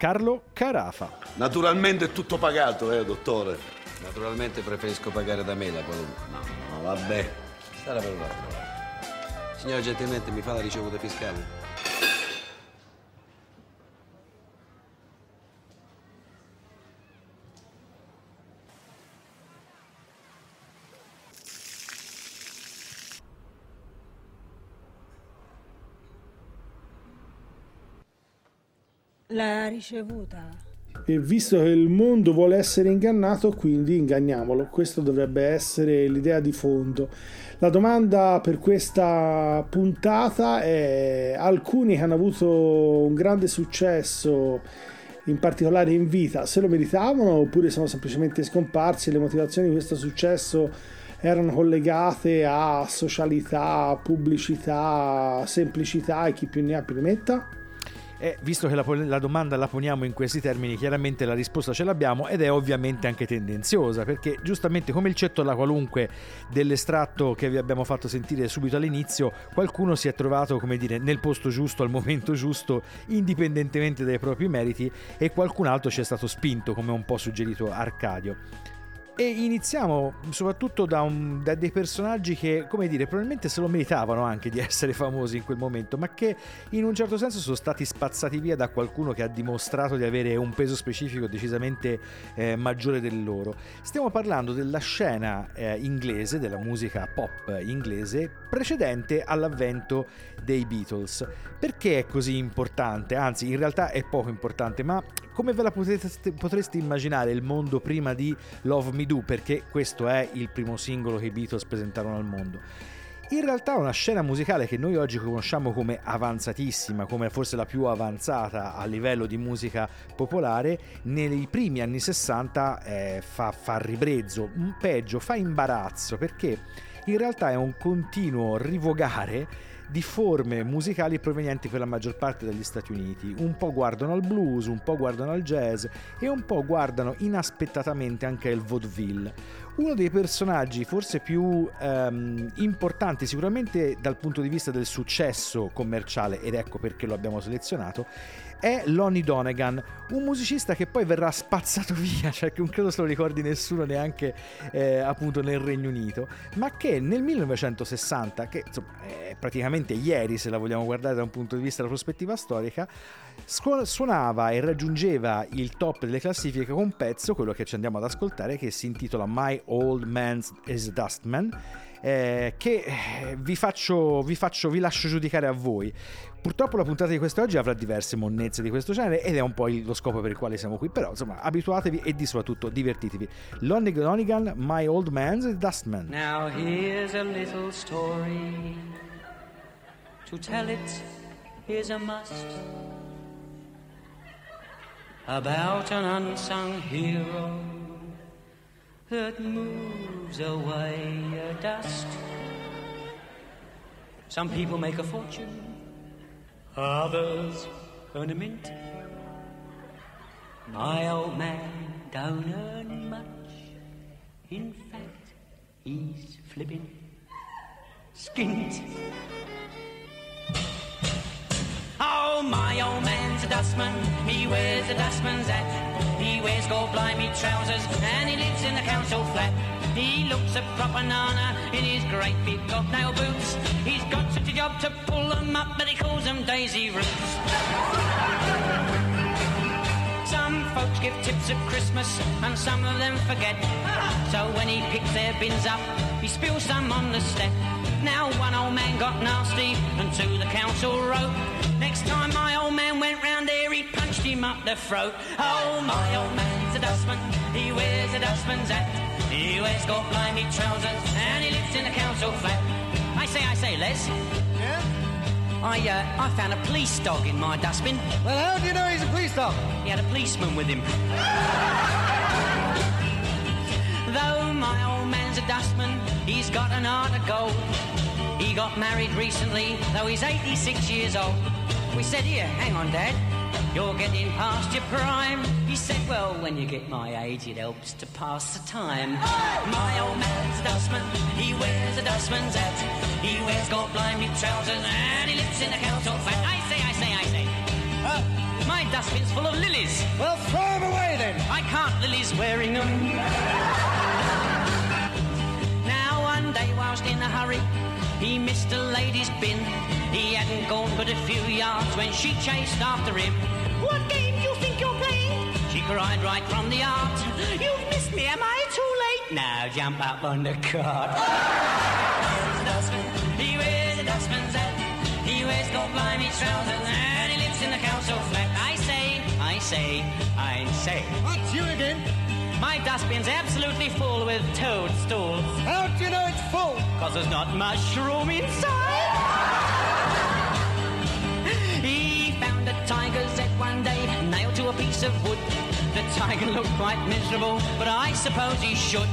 Carlo Carafa. Naturalmente è tutto pagato, eh, dottore. Naturalmente preferisco pagare da me la qualunque. No, no, vabbè. Sarà per l'altro. Signore, gentilmente mi fa la ricevuta fiscale? L'ha ricevuta. E visto che il mondo vuole essere ingannato, quindi inganniamolo. Questo dovrebbe essere l'idea di fondo. La domanda per questa puntata è alcuni che hanno avuto un grande successo in particolare in vita, se lo meritavano oppure sono semplicemente scomparsi, le motivazioni di questo successo erano collegate a socialità, pubblicità, semplicità e chi più ne ha più ne metta? E visto che la, la, domanda la poniamo in questi termini, chiaramente la risposta ce l'abbiamo ed è ovviamente anche tendenziosa, perché giustamente come il cetto alla qualunque dell'estratto che vi abbiamo fatto sentire subito all'inizio, qualcuno si è trovato, come dire, nel posto giusto, al momento giusto, indipendentemente dai propri meriti, e qualcun altro ci è stato spinto, come un po' suggerito Arcadio. E iniziamo soprattutto da, un, da, dei personaggi che, come dire, probabilmente se lo meritavano anche di essere famosi in quel momento, ma che in un certo senso sono stati spazzati via da qualcuno che ha dimostrato di avere un peso specifico decisamente eh, maggiore del loro. Stiamo parlando della scena eh, inglese, della musica pop inglese, precedente all'avvento dei Beatles. Perché è così importante? Anzi, in realtà è poco importante, ma come ve la potreste, potreste immaginare il mondo prima di Love Me Do? Perché questo è il primo singolo che i Beatles presentarono al mondo. In realtà una scena musicale che noi oggi conosciamo come avanzatissima, come forse la più avanzata a livello di musica popolare, nei primi anni 60 eh, fa, fa ribrezzo, peggio, fa imbarazzo, perché in realtà è un continuo rivogare di forme musicali provenienti per la maggior parte dagli Stati Uniti. Un po' guardano al blues, un po' guardano al jazz e un po' guardano inaspettatamente anche al vaudeville. Uno dei personaggi forse più ehm, importanti sicuramente dal punto di vista del successo commerciale, ed ecco perché lo abbiamo selezionato, è Lonnie Donegan, un musicista che poi verrà spazzato via, cioè che non credo se lo ricordi nessuno neanche eh, appunto nel Regno Unito, ma che nel 1960, che insomma è praticamente ieri se la vogliamo guardare da un punto di vista della prospettiva storica, suonava e raggiungeva il top delle classifiche con un pezzo, quello che ci andiamo ad ascoltare, che si intitola My Old Man is Dustman eh, che eh, vi faccio, vi faccio, vi lascio giudicare a voi. Purtroppo la puntata di quest'oggi avrà diverse monnezze di questo genere ed è un po' lo scopo per il quale siamo qui, però insomma abituatevi e di soprattutto divertitevi. Lonnie Lonigan, My Old Man's Dustman. Now here's a little story. To tell it is a must. About an unsung hero that moves away your dust. Some people make a fortune, others earn a mint. My old man don't earn much. In fact, he's flipping skint. Oh, my old man's a dustman. He wears a dustman's hat. He wears gold blimey trousers and he lives in the council flat. He looks a proper nana in his great big nail boots. He's got such a job to pull them up, but he calls them daisy roots. Folks chips at Christmas, and some of them forget. So when he picks their bins up, he spills some on the step. Now one old man got nasty and to the council wrote. Next time my old man went round there, he punched him up the throat. Oh, my old man's a dustman, he wears a dustman's hat. He wears got blimey trousers and he lives in a council flat. I say, I say, Les. Yeah? I, uh, I found a police dog in my dustbin. Well, how do you know he's a police dog? He had a policeman with him. Though my old man's a dustman, he's got an heart of gold. He got married recently, though he's 86 years old. We said, here, hang on, Dad. You're getting past your prime. He said, well, when you get my age, it helps to pass the time. My old man's a dustman. He wears a dustman's hat. He wears gold blimey trousers and he lives in a council flat. I say, I say, I say. My dustbin's full of lilies. Well, throw him away then. I can't, Lily's wearing them. now, one day, whilst in a hurry, he missed a lady's bin. He hadn't gone but a few yards when she chased after him. What game do you think you're playing? She cried right from the art. You've missed me, am I too late? Now jump up on the cart. He's a dustman. He wears a dustman's hat. He wears gold blimey trousers and he lives in the council flat. I say, I say, I say. What's you again? My dustbin's absolutely full with toadstools. How do you know it's full? Cause there's not much room inside. he found a tiger's head one day, nailed to a piece of wood. The tiger looked quite miserable, but I suppose he should.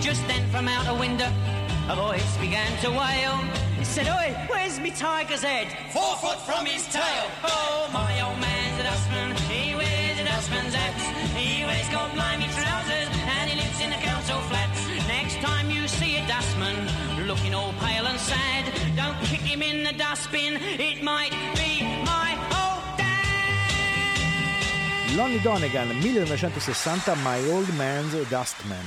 Just then from out a window, a voice began to wail. He said, Oi, where's me tiger's head? Four foot from his tail. Oh, my old man's a dustman. He wears a dustman's hat. He wears gold blimey looking all pale and sad, don't kick him in the dustbin. It might be my old dad. Lonnie Donegan, 1960, My Old Man's Dustman.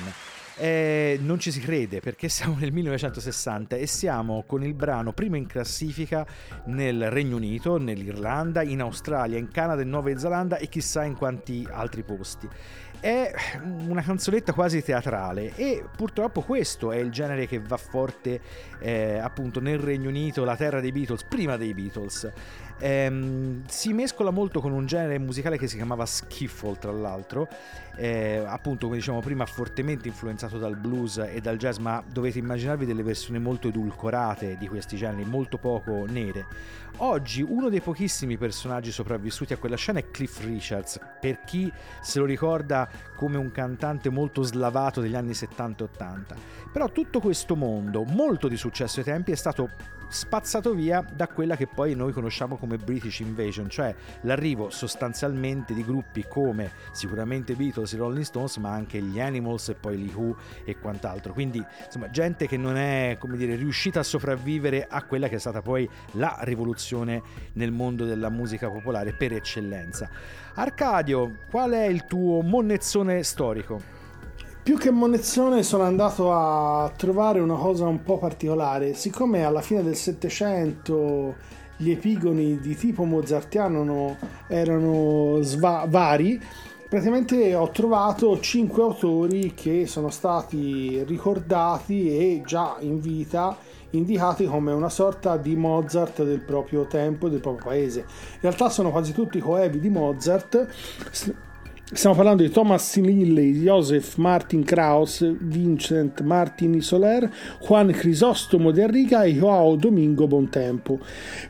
Eh, non ci si crede perché siamo nel 1960 e siamo con il brano primo in classifica nel Regno Unito, nell'Irlanda, in Australia, in Canada, in Nuova Zelanda e chissà in quanti altri posti. È una canzonetta quasi teatrale e purtroppo questo è il genere che va forte eh, appunto nel Regno Unito, la terra dei Beatles, prima dei Beatles. Ehm, si mescola molto con un genere musicale che si chiamava skiffle tra l'altro. Eh, appunto come diciamo prima fortemente influenzato dal blues e dal jazz ma dovete immaginarvi delle versioni molto edulcorate di questi generi molto poco nere. Oggi uno dei pochissimi personaggi sopravvissuti a quella scena è Cliff Richards. Per chi se lo ricorda come un cantante molto slavato degli anni 70 e 80 però tutto questo mondo molto di successo ai tempi è stato spazzato via da quella che poi noi conosciamo come British Invasion, cioè l'arrivo sostanzialmente di gruppi come sicuramente Beatles e Rolling Stones, ma anche gli Animals e poi gli Who e quant'altro. Quindi, insomma, gente che non è, come dire, riuscita a sopravvivere a quella che è stata poi la rivoluzione nel mondo della musica popolare per eccellenza. Arcadio, qual è il tuo monnezzone storico? Più che monnezzone sono andato a trovare una cosa un po' particolare. Siccome alla fine del Settecento gli epigoni di tipo mozartiano erano sva- vari, praticamente ho trovato cinque autori che sono stati ricordati e già in vita indicati come una sorta di Mozart del proprio tempo e del proprio paese. In realtà sono quasi tutti coevi di Mozart. Stiamo parlando di Thomas Lilley, Joseph Martin Kraus, Vincent Martin Soler, Juan Crisostomo de Riga e Joao Domingo Bontempo.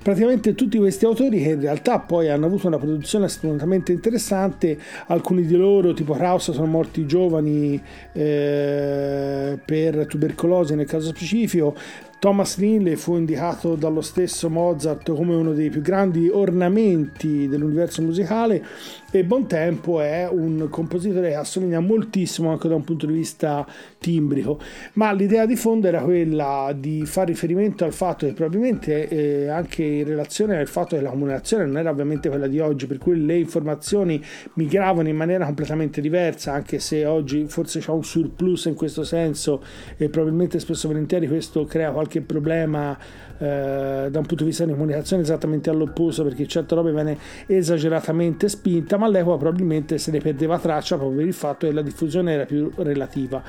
Praticamente tutti questi autori che in realtà poi hanno avuto una produzione assolutamente interessante, alcuni di loro tipo Kraus sono morti giovani eh, per tubercolosi nel caso specifico, Thomas Linley fu indicato dallo stesso Mozart come uno dei più grandi ornamenti dell'universo musicale e Bontempo è un compositore che assomiglia moltissimo anche da un punto di vista timbrico, ma l'idea di fondo era quella di fare riferimento al fatto che probabilmente eh, anche in relazione al fatto che la comunicazione non era ovviamente quella di oggi, per cui le informazioni migravano in maniera completamente diversa, anche se oggi forse c'è un surplus in questo senso e probabilmente spesso e volentieri questo crea qualche qualche problema eh, da un punto di vista di comunicazione esattamente all'opposto perché certe robe viene esageratamente spinta ma all'epoca probabilmente se ne perdeva traccia proprio per il fatto che la diffusione era più relativa.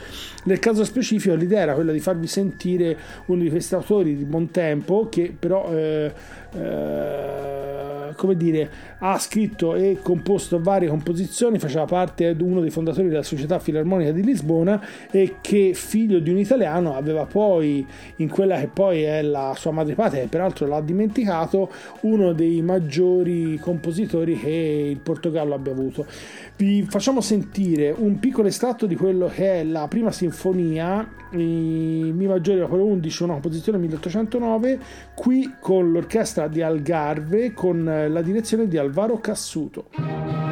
Nel caso specifico l'idea era quella di farvi sentire uno di questi autori di buon tempo che però eh, eh, come dire ha scritto e composto varie composizioni faceva parte di uno dei fondatori della società filarmonica di Lisbona e che figlio di un italiano aveva poi in quella che poi è la sua madrepatria e peraltro l'ha dimenticato uno dei maggiori compositori che il Portogallo abbia avuto. Vi facciamo sentire un piccolo estratto di quello che è la prima sinfonia in Mi maggiore opera 11 una composizione 1809 qui con l'orchestra di Algarve con la direzione di Alvaro Cassuto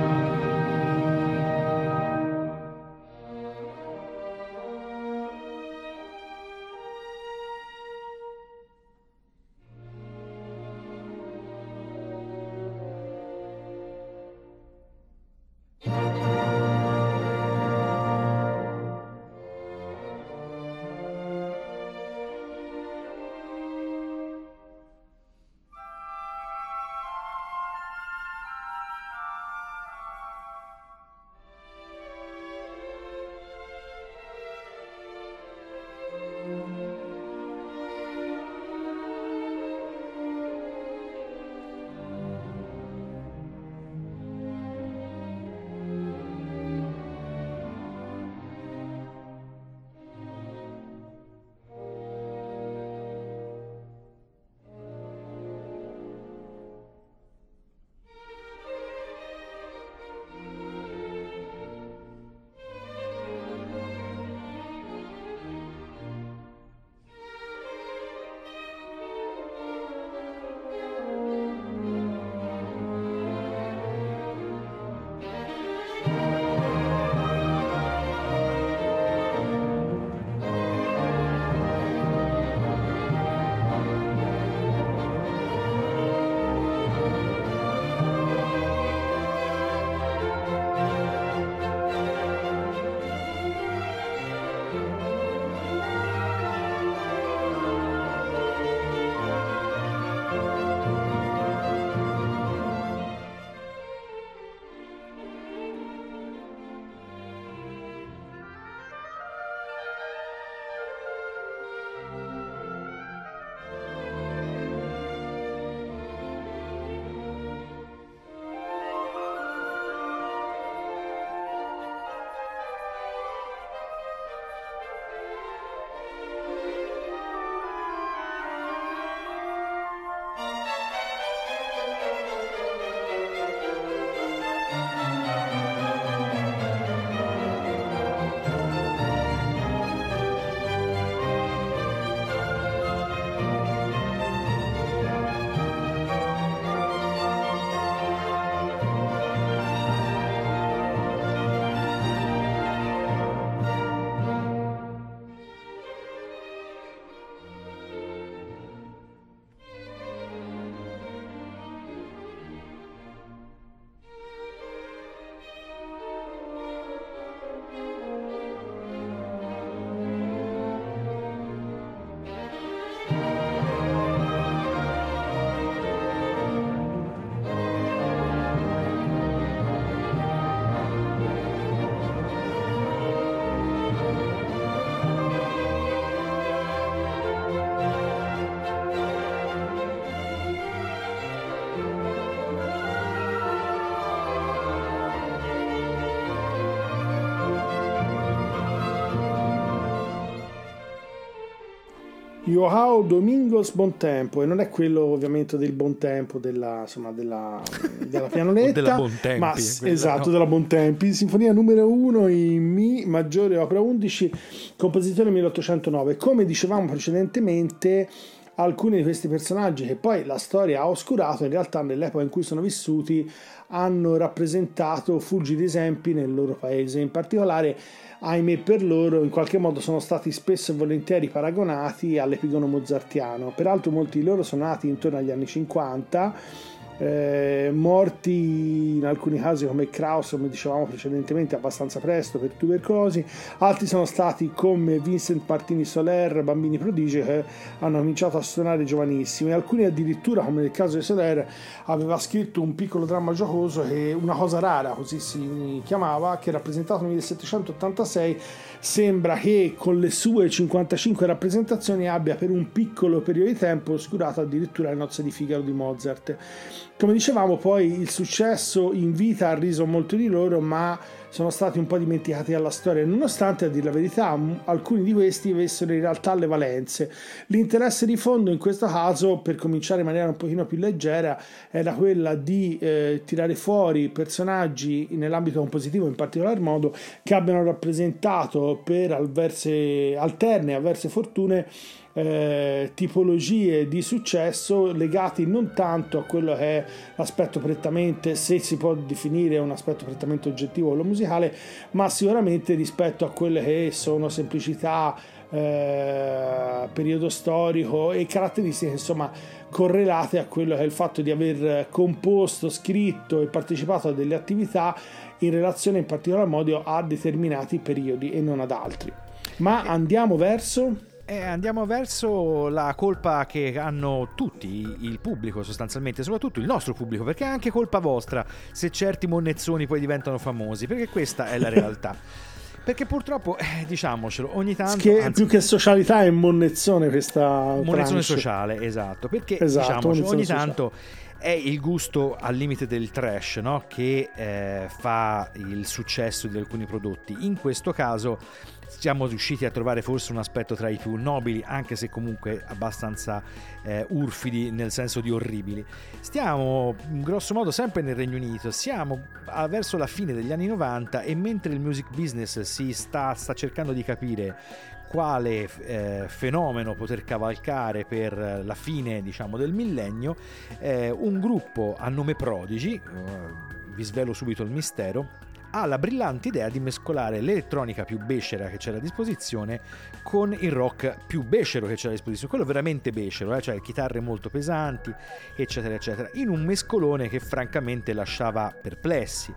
Joao Domingos Bontempo e non è quello ovviamente del Bontempo della, insomma, della, della pianoletta della Bontempi, ma quella esatto no. della Bontempi. Sinfonia numero 1 in Mi maggiore opera 11 composizione 1809 come dicevamo precedentemente alcuni di questi personaggi che poi la storia ha oscurato in realtà nell'epoca in cui sono vissuti hanno rappresentato fulgidi esempi nel loro paese. In particolare ahimè per loro in qualche modo sono stati spesso e volentieri paragonati all'epigono mozartiano. Peraltro molti di loro sono nati intorno agli anni 50 eh, morti in alcuni casi come Kraus, come dicevamo precedentemente, abbastanza presto per tubercolosi, altri sono stati come Vincent Martini Soler, bambini prodigi che hanno cominciato a suonare giovanissimi, alcuni addirittura, come nel caso di Soler, aveva scritto un piccolo dramma giocoso che una cosa rara, così si chiamava, che rappresentato nel 1786 sembra che con le sue 55 rappresentazioni abbia per un piccolo periodo di tempo oscurato addirittura le nozze di Figaro di Mozart. Come dicevamo, poi il successo in vita ha riso molto di loro, ma sono stati un po' dimenticati dalla storia, nonostante a dire la verità alcuni di questi avessero in realtà le valenze. L'interesse di fondo in questo caso, per cominciare in maniera un pochino più leggera, era quella di eh, tirare fuori personaggi nell'ambito compositivo in particolar modo che abbiano rappresentato per avverse alterne, avverse fortune eh, tipologie di successo legati non tanto a quello che è l'aspetto prettamente, se si può definire un aspetto prettamente oggettivo o musicale, ma sicuramente rispetto a quelle che sono semplicità, eh, periodo storico e caratteristiche insomma correlate a quello che è il fatto di aver composto, scritto e partecipato a delle attività in relazione in particolar modo a determinati periodi e non ad altri. Ma andiamo verso eh, andiamo verso la colpa che hanno tutti, il pubblico sostanzialmente, soprattutto il nostro pubblico, perché è anche colpa vostra se certi monnezzoni poi diventano famosi, perché questa è la realtà. Perché purtroppo, eh, diciamocelo, ogni tanto... Che anzi, più che socialità è monnezzone questa... Monnezzone tranche. sociale, esatto. Perché Esatto, diciamocelo, ogni monnezzone tanto è il gusto al limite del trash no? che eh, fa il successo di alcuni prodotti. In questo caso siamo riusciti a trovare forse un aspetto tra i più nobili, anche se comunque abbastanza eh, urfidi nel senso di orribili. Stiamo, grosso modo, sempre nel Regno Unito, siamo a- verso la fine degli anni 90 e mentre il music business si sta, sta cercando di capire quale eh, fenomeno poter cavalcare per la fine diciamo del millennio eh, un gruppo a nome Prodigy eh, vi svelo subito il mistero ha la brillante idea di mescolare l'elettronica più becera che c'è a disposizione con il rock più becero che c'è a disposizione, quello veramente becero, eh? cioè chitarre molto pesanti, eccetera, eccetera, in un mescolone che francamente lasciava perplessi.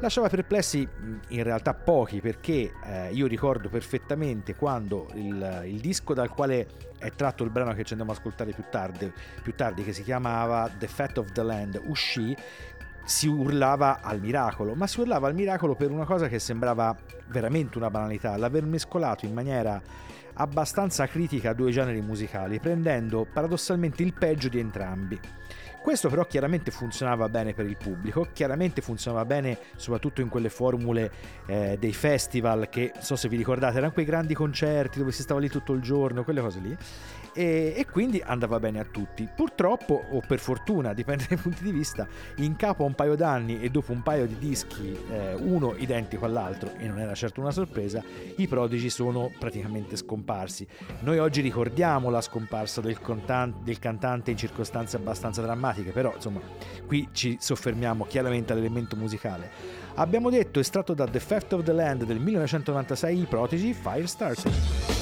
Lasciava perplessi in realtà pochi perché eh, io ricordo perfettamente quando il, il disco dal quale è tratto il brano che ci andiamo ad ascoltare più tardi, più tardi che si chiamava The Fat of the Land, uscì si urlava al miracolo, ma si urlava al miracolo per una cosa che sembrava veramente una banalità, l'aver mescolato in maniera abbastanza critica due generi musicali, prendendo paradossalmente il peggio di entrambi. Questo però chiaramente funzionava bene per il pubblico, chiaramente funzionava bene soprattutto in quelle formule eh, dei festival che, non so se vi ricordate, erano quei grandi concerti dove si stava lì tutto il giorno, quelle cose lì, e, e quindi andava bene a tutti. Purtroppo, o per fortuna, dipende dai punti di vista, in capo a un paio d'anni e dopo un paio di dischi, eh, uno identico all'altro, e non era certo una sorpresa, i prodigi sono praticamente scomparsi. Noi oggi ricordiamo la scomparsa del, contan- del cantante in circostanze abbastanza drammatiche, però insomma qui ci soffermiamo chiaramente all'elemento musicale. Abbiamo detto, estratto da The Theft of the Land del 1996, i Prodigy Firestarter.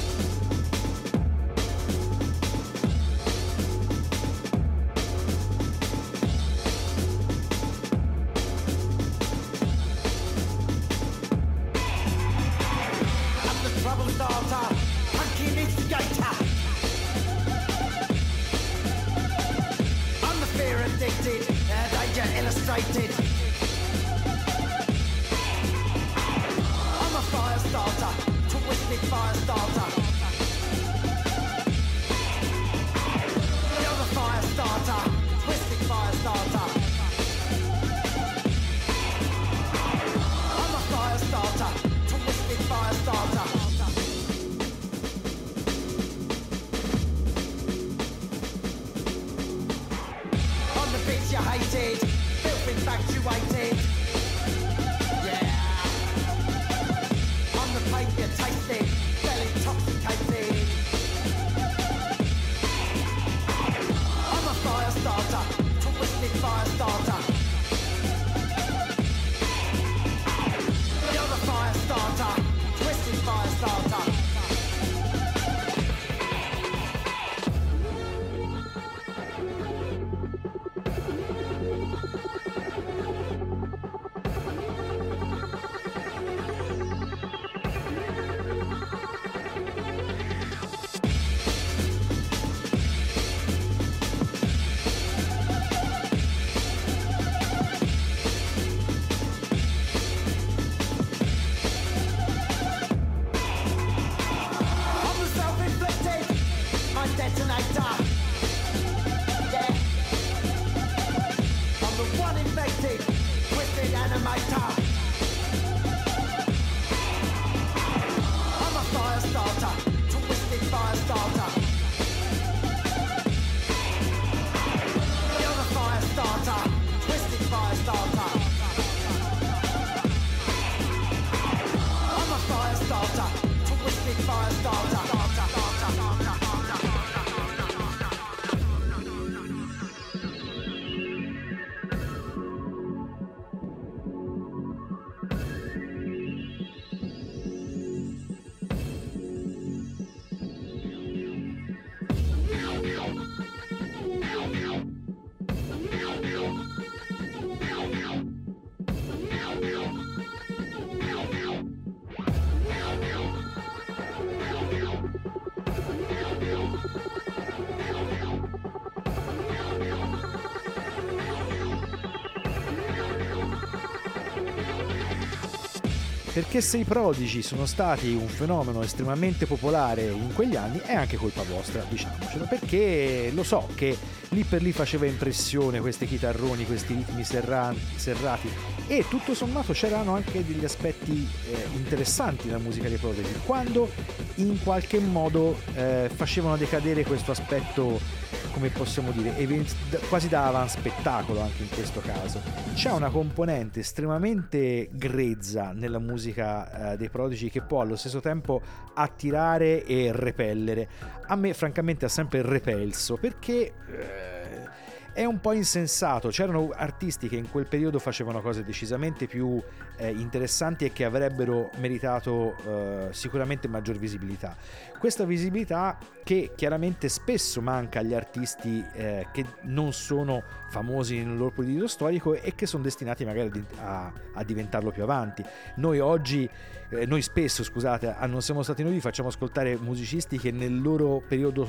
five stars. Perché se i prodigi sono stati un fenomeno estremamente popolare in quegli anni è anche colpa vostra, diciamocelo, perché lo so che lì per lì faceva impressione questi chitarroni, questi ritmi serra- serrati. E tutto sommato c'erano anche degli aspetti eh, interessanti nella musica dei prodigi, quando in qualche modo eh, facevano decadere questo aspetto come possiamo dire, quasi da avanspettacolo anche in questo caso. C'è una componente estremamente grezza nella musica eh, dei Prodigy che può allo stesso tempo attirare e repellere. A me francamente ha sempre repelso perché... Eh, è un po' insensato. C'erano artisti che in quel periodo facevano cose decisamente più eh, interessanti e che avrebbero meritato eh, sicuramente maggior visibilità. Questa visibilità che chiaramente spesso manca agli artisti eh, che non sono famosi nel loro periodo storico e che sono destinati magari a, a diventarlo più avanti. Noi oggi eh, noi spesso, scusate, a Non siamo stati noi, facciamo ascoltare musicisti che nel loro periodo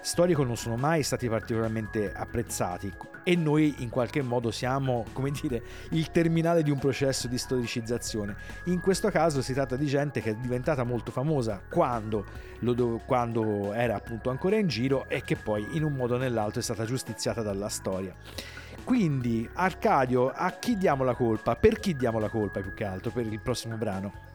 storico non sono mai stati particolarmente apprezzati e noi in qualche modo siamo, come dire, il terminale di un processo di storicizzazione. In questo caso si tratta di gente che è diventata molto famosa quando, do- quando era appunto ancora in giro e che poi in un modo o nell'altro è stata giustiziata dalla storia. Quindi, Arcadio, a chi diamo la colpa? Per chi diamo la colpa più che altro per il prossimo brano?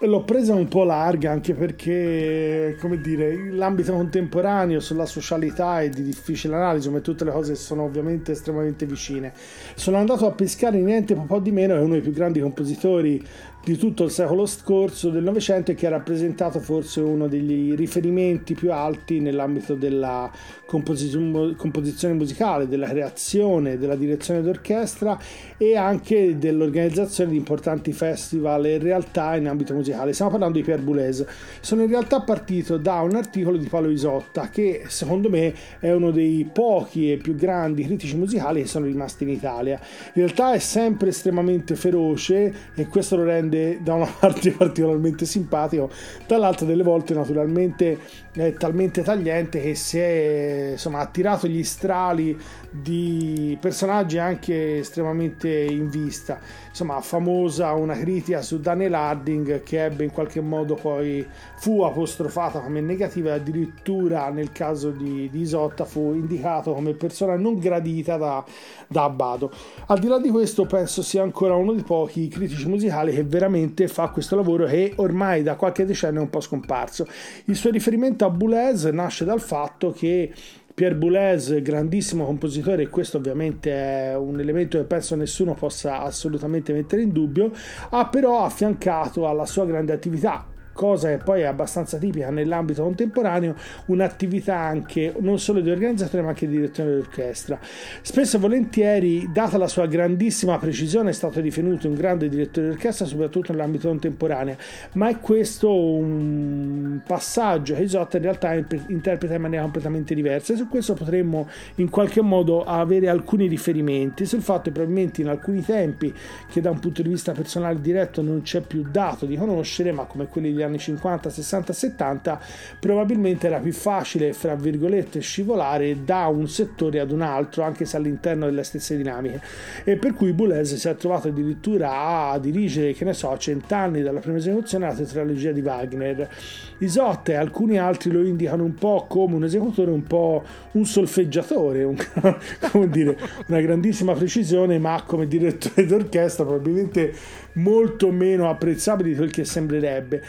L'ho presa un po' larga anche perché, come dire, l'ambito contemporaneo sulla socialità è di difficile analisi, come tutte le cose sono ovviamente estremamente vicine. Sono andato a pescare niente po' di meno che uno dei più grandi compositori di tutto il secolo scorso del Novecento e che ha rappresentato forse uno degli riferimenti più alti nell'ambito della composizione musicale, della creazione, della direzione d'orchestra e anche dell'organizzazione di importanti festival e realtà in ambito musicale. Stiamo parlando di Pierre Boulez. Sono in realtà partito da un articolo di Paolo Isotta che secondo me è uno dei pochi e più grandi critici musicali che sono rimasti in Italia. In realtà è sempre estremamente feroce e questo lo rende rende da una parte particolarmente simpatico, dall'altra delle volte naturalmente è talmente tagliente che si è insomma, attirato gli strali di personaggi anche estremamente in vista. Insomma, famosa una critica su Daniel Harding che ebbe in qualche modo poi fu apostrofata come negativa e addirittura nel caso di, di Isotta fu indicato come persona non gradita da, da Abbado. Al di là di questo penso sia ancora uno dei pochi critici musicali che veramente fa questo lavoro che ormai da qualche decennio è un po' scomparso. Il suo riferimento a Boulez nasce dal fatto che Pierre Boulez, grandissimo compositore, e questo ovviamente è un elemento che penso nessuno possa assolutamente mettere in dubbio, ha però affiancato alla sua grande attività cosa che poi è abbastanza tipica nell'ambito contemporaneo, un'attività anche non solo di organizzatore ma anche di direttore d'orchestra. Spesso e volentieri, data la sua grandissima precisione, è stato ritenuto un grande direttore d'orchestra, soprattutto nell'ambito contemporaneo, ma è questo un passaggio che Isotta in realtà interpreta in maniera completamente diversa. E su questo potremmo in qualche modo avere alcuni riferimenti. Sul fatto che probabilmente in alcuni tempi che da un punto di vista personale diretto non c'è più dato di conoscere, ma come quelli degli anni 50, 60, 70, probabilmente era più facile, fra virgolette, scivolare da un settore ad un altro, anche se all'interno delle stesse dinamiche. E per cui Boulez si è trovato addirittura a dirigere, che ne so, a cent'anni dalla prima esecuzione la tetralogia di Wagner. Isotte e alcuni altri lo indicano un po' come un esecutore, un po' un solfeggiatore, un, come dire, una grandissima precisione, ma come direttore d'orchestra probabilmente molto meno apprezzabile di quel che sembrerebbe.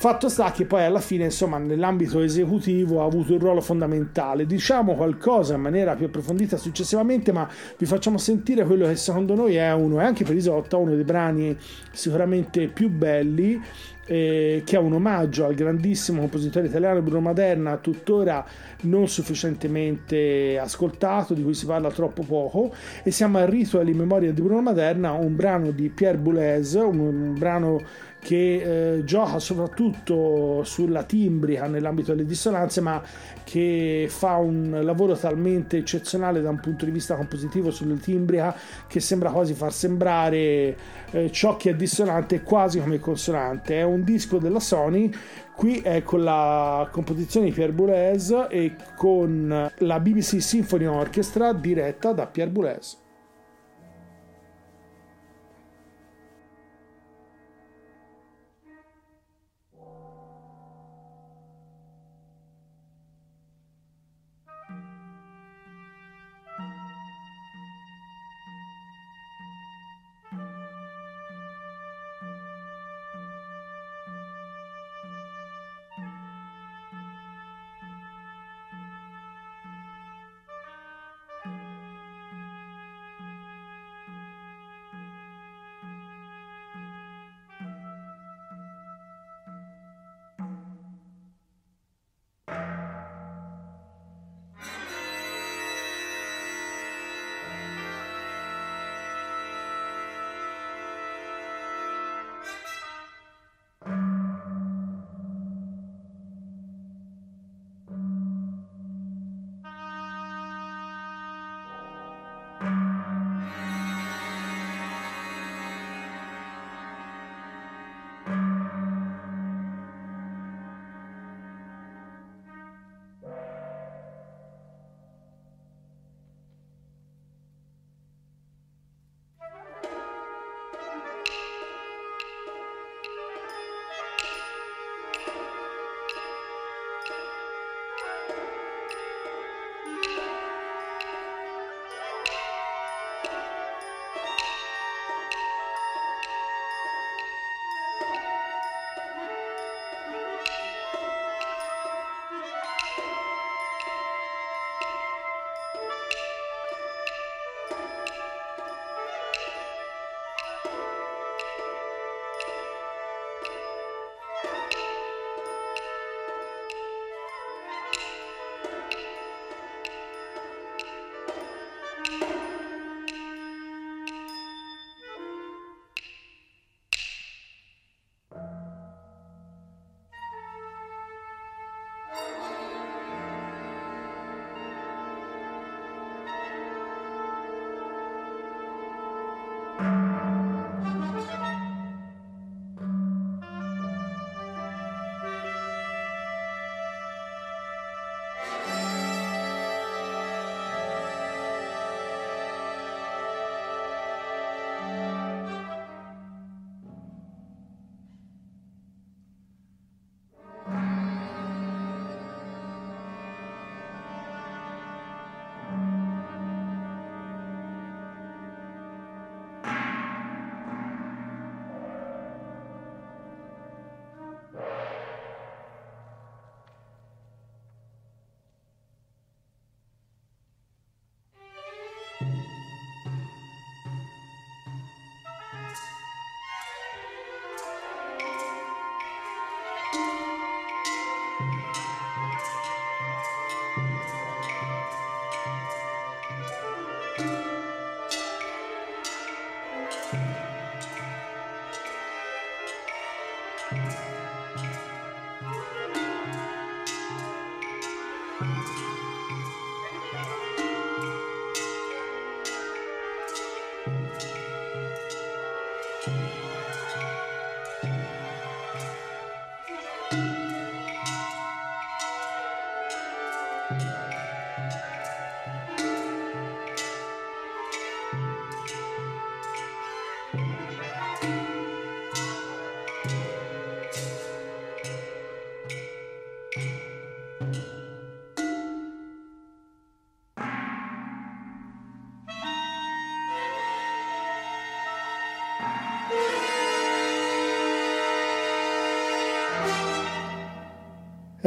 Fatto sta che poi alla fine, insomma, nell'ambito esecutivo ha avuto un ruolo fondamentale. Diciamo qualcosa in maniera più approfondita successivamente, ma vi facciamo sentire quello che secondo noi è uno, e anche per Isotta, uno dei brani sicuramente più belli eh, che è un omaggio al grandissimo compositore italiano Bruno Maderna, tuttora non sufficientemente ascoltato, di cui si parla troppo poco, e siamo al Ritual in memoria di Bruno Maderna, un brano di Pierre Boulez, un, un brano che eh, gioca soprattutto sulla timbrica nell'ambito delle dissonanze, ma che fa un lavoro talmente eccezionale da un punto di vista compositivo sulla timbrica che sembra quasi far sembrare eh, ciò che è dissonante quasi come consonante. È un disco della Sony. Qui è con la composizione di Pierre Boulez e con la BBC Symphony Orchestra diretta da Pierre Boulez.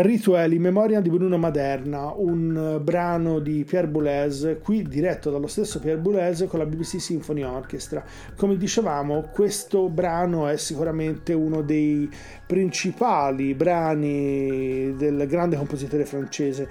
Rituali, memoria di Bruno Maderna, un brano di Pierre Boulez, qui diretto dallo stesso Pierre Boulez con la BBC Symphony Orchestra. Come dicevamo, questo brano è sicuramente uno dei principali brani del grande compositore francese.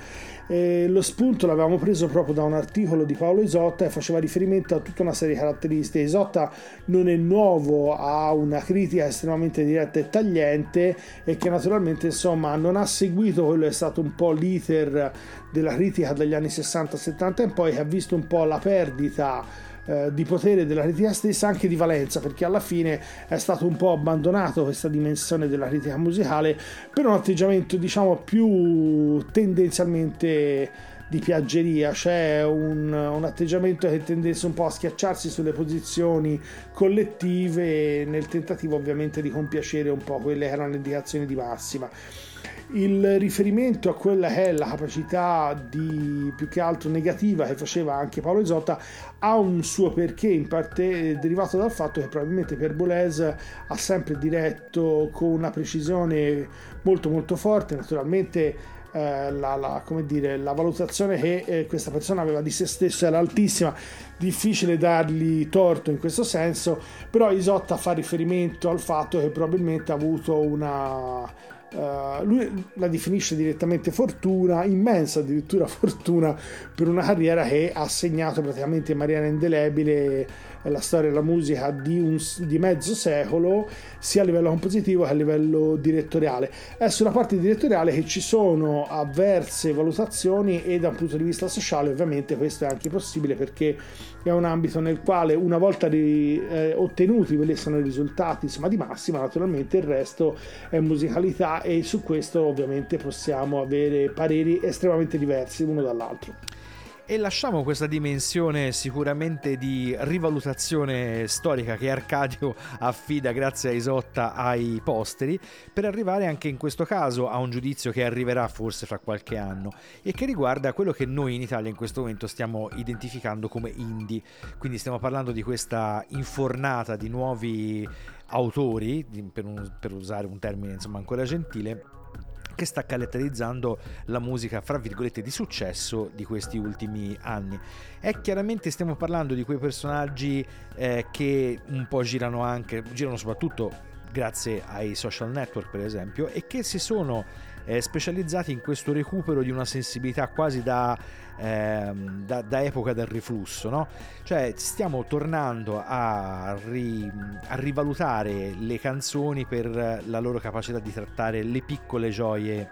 E lo spunto l'avevamo preso proprio da un articolo di Paolo Isotta e faceva riferimento a tutta una serie di caratteristiche. Isotta non è nuovo, ha una critica estremamente diretta e tagliente e che naturalmente insomma non ha seguito quello che è stato un po' l'iter della critica dagli anni 60-70 in poi che ha visto un po' la perdita eh, di potere della critica stessa anche di valenza perché alla fine è stato un po' abbandonato questa dimensione della critica musicale per un atteggiamento diciamo più tendenzialmente di piaggeria, c'è un, un, atteggiamento che tendesse un po' a schiacciarsi sulle posizioni collettive nel tentativo ovviamente di compiacere un po' quelle che erano le indicazioni di massima il riferimento a quella che è la capacità di più che altro negativa che faceva anche Paolo Isotta ha un suo perché in parte derivato dal fatto che probabilmente per Boulez ha sempre diretto con una precisione molto molto forte. Naturalmente eh, la, la, dire, la, valutazione che eh, questa persona aveva di se stesso era altissima, difficile dargli torto in questo senso, però Isotta fa riferimento al fatto che probabilmente ha avuto una Uh, lui la definisce direttamente fortuna, immensa addirittura fortuna per una carriera che ha segnato praticamente in maniera indelebile la storia della musica di, un, di mezzo secolo, sia a livello compositivo che a livello direttoriale. È sulla parte direttoriale che ci sono avverse valutazioni e da un punto di vista sociale ovviamente questo è anche possibile perché è un ambito nel quale una volta ri, eh, ottenuti quelli sono i risultati insomma, di massima, naturalmente il resto è musicalità e su questo ovviamente possiamo avere pareri estremamente diversi l'uno dall'altro. E lasciamo questa dimensione sicuramente di rivalutazione storica che Arcadio affida grazie a Isotta ai posteri, per arrivare anche in questo caso a un giudizio che arriverà forse fra qualche anno e che riguarda quello che noi in Italia in questo momento stiamo identificando come indie. Quindi stiamo parlando di questa infornata di nuovi autori, per, un, per usare un termine insomma ancora gentile, che sta caratterizzando la musica fra virgolette di successo di questi ultimi anni. E chiaramente stiamo parlando di quei personaggi eh, che un po' girano anche, girano soprattutto grazie ai social network per esempio e che si sono eh, specializzati in questo recupero di una sensibilità quasi da, ehm, da, da epoca del riflusso, no? Cioè stiamo tornando a, ri, a rivalutare le canzoni per la loro capacità di trattare le piccole gioie,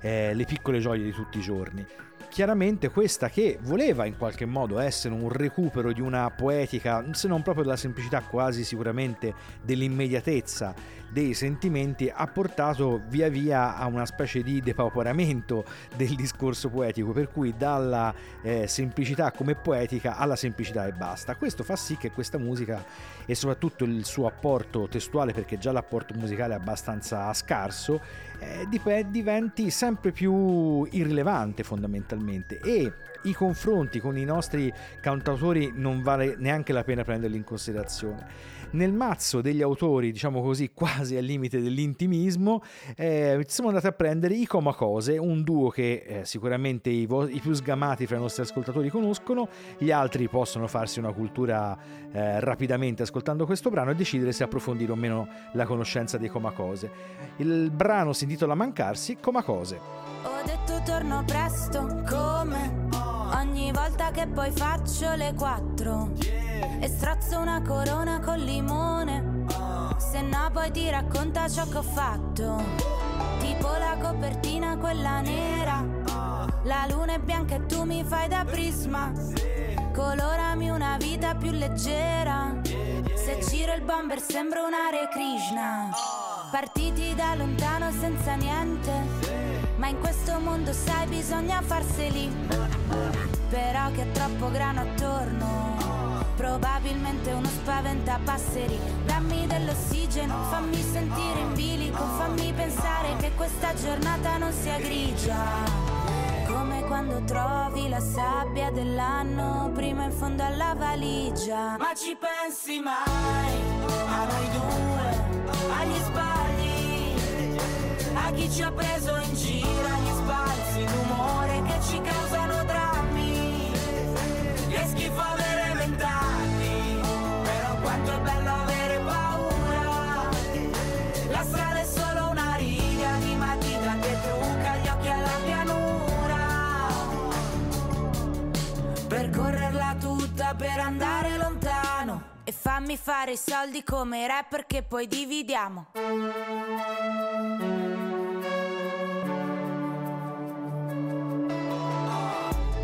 eh, le piccole gioie di tutti i giorni chiaramente questa che voleva in qualche modo essere un recupero di una poetica, se non proprio della semplicità, quasi sicuramente dell'immediatezza dei sentimenti, ha portato via via a una specie di depauperamento del discorso poetico, per cui dalla eh, semplicità come poetica alla semplicità e basta. Questo fa sì che questa musica e soprattutto il suo apporto testuale, perché già l'apporto musicale è abbastanza scarso, eh, diventi sempre più irrilevante fondamentalmente e i confronti con i nostri cantautori non vale neanche la pena prenderli in considerazione. Nel mazzo degli autori, diciamo così, quasi al limite dell'intimismo, eh, siamo andati a prendere i Comacose, un duo che eh, sicuramente i, vo- i, più sgamati fra i nostri ascoltatori conoscono, gli altri possono farsi una cultura eh, rapidamente ascoltando questo brano e decidere se approfondire o meno la conoscenza dei Comacose. Il brano si intitola Mancarsi, Comacose. Ho detto torno presto, come ogni volta che poi faccio le quattro e strozzo una corona col limone. Se no poi ti racconta ciò che ho fatto. Tipo la copertina quella nera. La luna è bianca e tu mi fai da prisma. Colorami una vita più leggera. Se giro il bomber sembra un Hare Krishna. Partiti da lontano senza niente. Ma in questo mondo sai bisogna farseli. Però che è troppo grano attorno. Probabilmente uno spaventapasseri. Dammi dell'ossigeno, fammi sentire in bilico. Fammi pensare che questa giornata non sia grigia. Come quando trovi la sabbia dell'anno prima in fondo alla valigia. Ma ci pensi mai a noi due, agli sbagli, a chi ci ha preso in giro, agli sbalzi d'umore che ci causano drammi. Che schifo Percorrerla tutta per andare lontano. E fammi fare i soldi come rapper che poi dividiamo.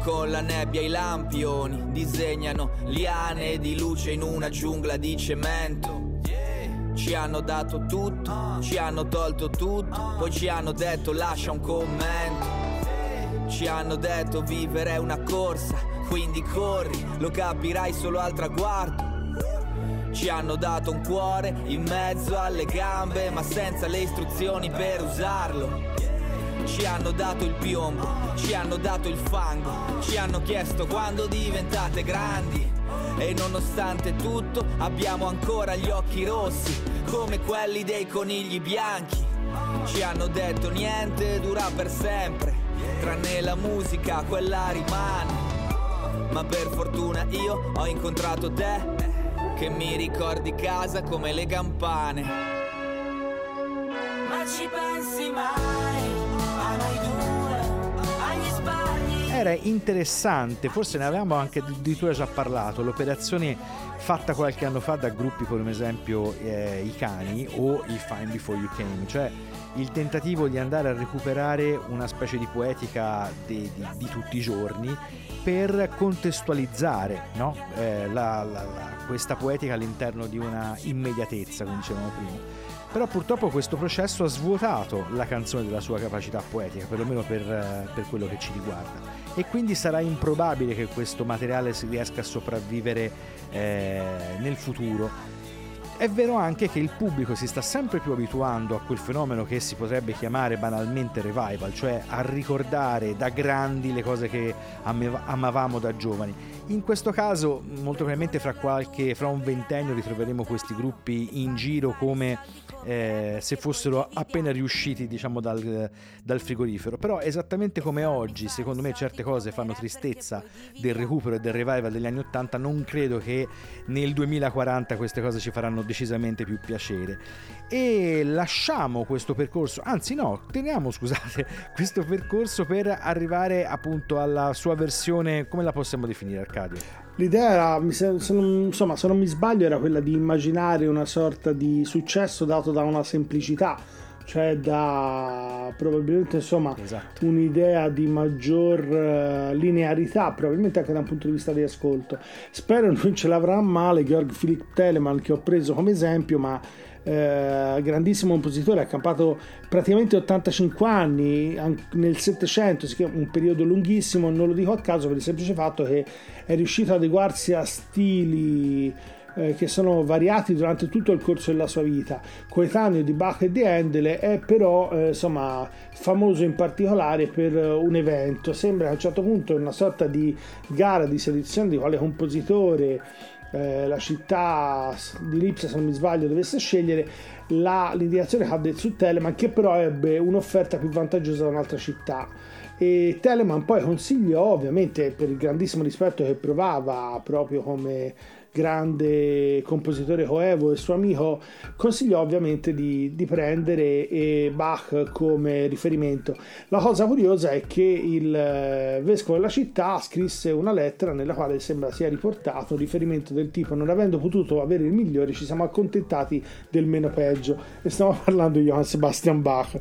Con la nebbia i lampioni disegnano liane di luce in una giungla di cemento. Ci hanno dato tutto, ci hanno tolto tutto, poi ci hanno detto lascia un commento. Ci hanno detto vivere è una corsa, quindi corri, lo capirai solo al traguardo. Ci hanno dato un cuore in mezzo alle gambe, ma senza le istruzioni per usarlo. Ci hanno dato il piombo, ci hanno dato il fango, ci hanno chiesto quando diventate grandi. E nonostante tutto abbiamo ancora gli occhi rossi, come quelli dei conigli bianchi. Ci hanno detto niente dura per sempre, tranne la musica, quella rimane. Ma per fortuna io ho incontrato te, che mi ricordi casa come le campane. Ma ci pensi mai a noi due, agli sbagli? Era interessante, forse ne avevamo anche addirittura già parlato, l'operazione fatta qualche anno fa da gruppi come esempio eh, i Cani o i Fine Before You Came, cioè il tentativo di andare a recuperare una specie di poetica di, di- di tutti i giorni per contestualizzare no? Eh, la- la- la- questa poetica all'interno di una immediatezza, come dicevamo prima. Però purtroppo questo processo ha svuotato la canzone della sua capacità poetica, perlomeno per, eh, per quello che ci riguarda. E quindi sarà improbabile che questo materiale si riesca a sopravvivere eh, nel futuro. È vero anche che il pubblico si sta sempre più abituando a quel fenomeno che si potrebbe chiamare banalmente revival, cioè a ricordare da grandi le cose che amavamo da giovani. In questo caso, molto probabilmente fra, qualche, fra un ventennio ritroveremo questi gruppi in giro come eh, se fossero appena riusciti diciamo dal, dal frigorifero. Però esattamente come oggi, secondo me certe cose fanno tristezza del recupero e del revival degli anni 80, non credo che nel 2040 queste cose ci faranno decisamente più piacere. E lasciamo questo percorso, anzi no, teniamo scusate, questo percorso per arrivare appunto alla sua versione, come la possiamo definire Arcadio? L'idea era, se non, insomma, se non mi sbaglio, era quella di immaginare una sorta di successo dato da una semplicità, cioè da probabilmente insomma Esatto. un'idea di maggior eh, linearità, probabilmente anche da un punto di vista di ascolto. Spero non ce l'avrà male Georg Philipp Telemann che ho preso come esempio, ma eh, grandissimo compositore, ha campato praticamente 85 anni an- nel Settecento, si chiama un periodo lunghissimo, non lo dico a caso per il semplice fatto che è riuscito ad adeguarsi a stili eh, che sono variati durante tutto il corso della sua vita. Coetaneo di Bach e di Handel è però eh, insomma famoso in particolare per eh, un evento. Sembra a un certo punto una sorta di gara di selezione di quale compositore eh, la città di Lipsia, se non mi sbaglio, dovesse scegliere la, l'indicazione cadde su Telemann che però ebbe un'offerta più vantaggiosa da un'altra città e Telemann poi consigliò ovviamente per il grandissimo rispetto che provava proprio come grande compositore coevo e suo amico, consigliò ovviamente di, di prendere Bach come riferimento. La cosa curiosa è che il eh, vescovo della città scrisse una lettera nella quale sembra sia riportato un riferimento del tipo non avendo potuto avere il migliore ci siamo accontentati del meno peggio e stiamo parlando di Johann Sebastian Bach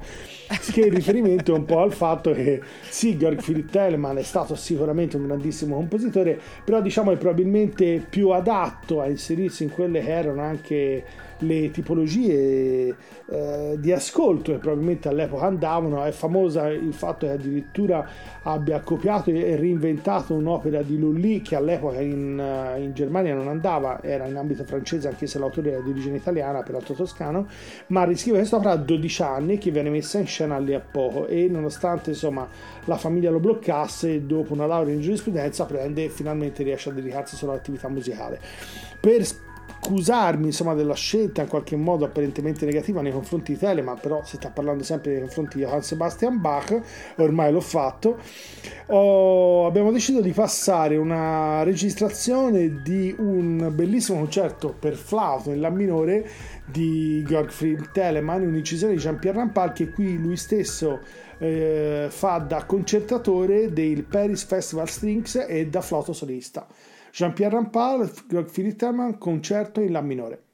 che il riferimento è un po' al fatto che sì, Georg Philipp Telemann è stato sicuramente un grandissimo compositore però diciamo è probabilmente più adatto a inserirsi in quelle che erano anche le tipologie eh, di ascolto che probabilmente all'epoca andavano. È famosa il fatto che addirittura abbia copiato e reinventato un'opera di Lully che all'epoca in, eh, in Germania non andava, era in ambito francese anche se l'autore era di origine italiana, peraltro toscano, ma riscrive quest'opera a 12 anni che viene messa in scena lì a poco e nonostante insomma la famiglia lo bloccasse, dopo una laurea in giurisprudenza prende e finalmente riesce a dedicarsi solo all'attività musicale. Per scusarmi insomma della scelta in qualche modo apparentemente negativa nei confronti di Telemann però si sta parlando sempre nei confronti di Johann Sebastian Bach ormai l'ho fatto. Oh, abbiamo deciso di passare una registrazione di un bellissimo concerto per flauto in La minore di Georg Telemann un'incisione di Jean-Pierre Rampal che qui lui stesso eh, fa da concertatore del Paris Festival Strings e da flauto solista Jean-Pierre Rampal, Philip Tellman, concerto in La minore.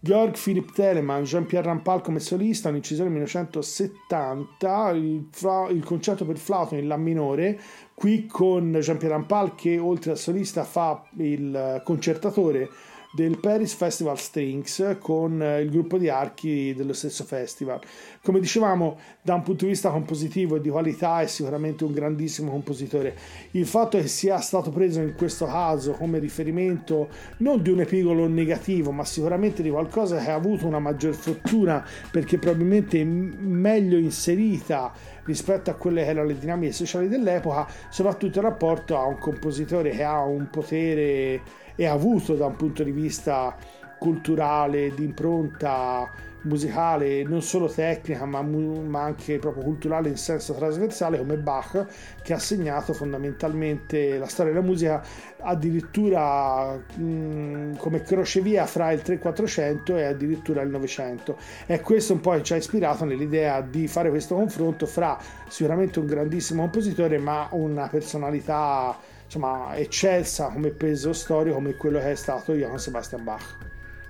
Georg Philipp Telemann, Jean-Pierre Rampal come solista, un'incisione 1970, il, il, concerto per flauto in La minore, qui con Jean-Pierre Rampal che oltre al solista fa il concertatore del Paris Festival Strings con eh, il gruppo di archi dello stesso festival. Come dicevamo, da un punto di vista compositivo e di qualità è sicuramente un grandissimo compositore. Il fatto che sia stato preso in questo caso come riferimento non di un epigolo negativo, ma sicuramente di qualcosa che ha avuto una maggior fortuna perché probabilmente meglio inserita rispetto a quelle che erano le dinamiche sociali dell'epoca, soprattutto in rapporto a un compositore che ha un potere e avuto da un punto di vista culturale, di impronta musicale, non solo tecnica, ma, ma, anche proprio culturale in senso trasversale, come Bach, che ha segnato fondamentalmente la storia della musica addirittura mh, come crocevia fra il 300-400 e addirittura il 900. E questo un po' ci ha ispirato nell'idea di fare questo confronto fra sicuramente un grandissimo compositore, ma una personalità insomma, eccelsa come peso storico come quello che è stato Johann Sebastian Bach.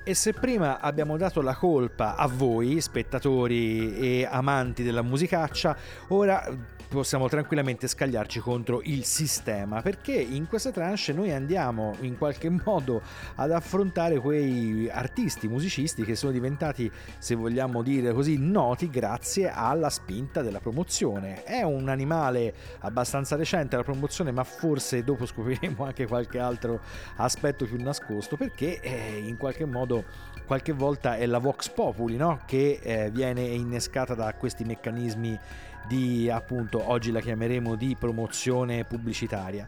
E se prima abbiamo dato la colpa a voi, spettatori e amanti della musicaccia, ora possiamo tranquillamente scagliarci contro il sistema, perché in questa tranche noi andiamo in qualche modo ad affrontare quei artisti, musicisti che sono diventati, se vogliamo dire così, noti grazie alla spinta della promozione. È un animale abbastanza recente la promozione, ma forse dopo scopriremo anche qualche altro aspetto più nascosto, perché eh, in qualche modo qualche volta è la Vox Populi no? che eh, viene innescata da questi meccanismi di appunto oggi la chiameremo di promozione pubblicitaria.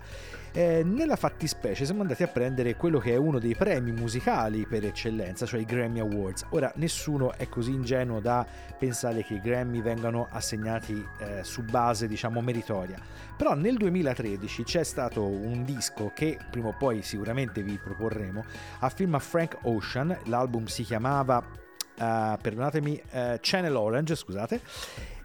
Eh, nella fattispecie siamo andati a prendere quello che è uno dei premi musicali per eccellenza, cioè i Grammy Awards. Ora nessuno è così ingenuo da pensare che i Grammy vengano assegnati eh, su base diciamo meritoria. Però nel 2013 c'è stato un disco che prima o poi sicuramente vi proporremo, a firma Frank Ocean, l'album si chiamava, uh, perdonatemi, uh, Channel Orange, scusate,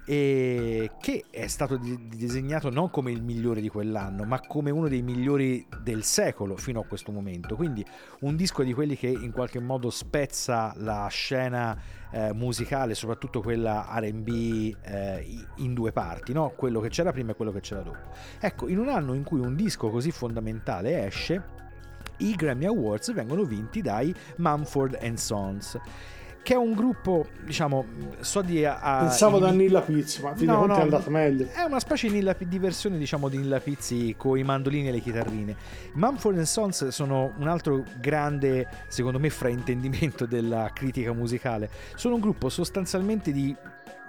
e che è stato disegnato non come il migliore di quell'anno, ma come uno dei migliori del secolo fino a questo momento. Quindi un disco di quelli che in qualche modo spezza la scena eh, musicale, soprattutto quella RB eh, in due parti, no? quello che c'era prima e quello che c'era dopo. Ecco, in un anno in cui un disco così fondamentale esce, i Grammy Awards vengono vinti dai Mumford Sons che è un gruppo, diciamo, so di... A, Pensavo in... da Nilla Pizzi, ma fino no, no, è andato meglio. È una specie di, Nilla, di versione, diciamo, di Nilla Pizzi con i mandolini e le chitarrine. Mumford Sons sono un altro grande, secondo me, fraintendimento della critica musicale. Sono un gruppo sostanzialmente di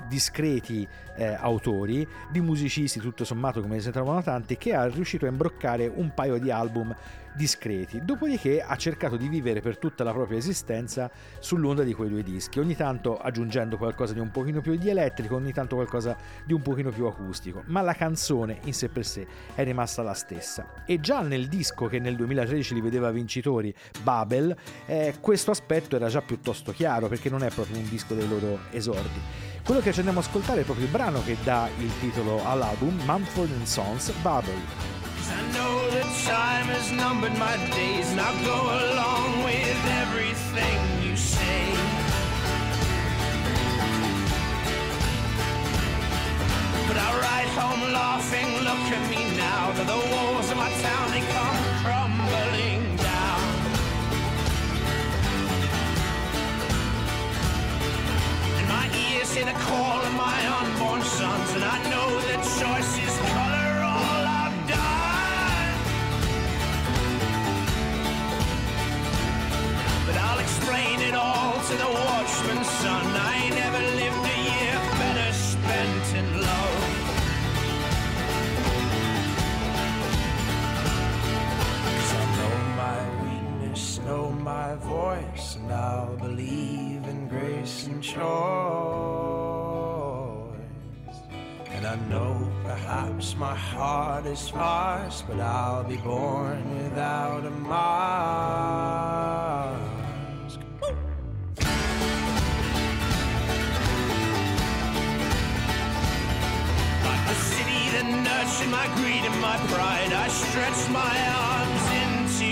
discreti eh, autori, di musicisti tutto sommato come se ne trovano tanti, che ha riuscito a imbroccare un paio di album discreti. Dopodiché ha cercato di vivere per tutta la propria esistenza sull'onda di quei due dischi, ogni tanto aggiungendo qualcosa di un pochino più di elettrico, ogni tanto qualcosa di un pochino più acustico, ma la canzone in sé per sé è rimasta la stessa. E già nel disco che nel 2013 li vedeva vincitori, Babel, eh, questo aspetto era già piuttosto chiaro perché non è proprio un disco dei loro esordi. Quello che ci andiamo ad ascoltare è proprio il brano che dà il titolo all'album, Mumford Sons Babel. I know that time has numbered my days, and I'll go along with everything you say. But I ride home laughing, look at me now, the walls of my town, they come crumbling down. And my ears hear the call of my unborn sons, and I know that choice is color. To the watchman's son. I never lived a year better spent in love. Cause I know my weakness, know my voice, and I'll believe in grace and choice. And I know perhaps my heart is sparse, but I'll be born without a mark. Nurturing my greed and my pride. I stretch my arms into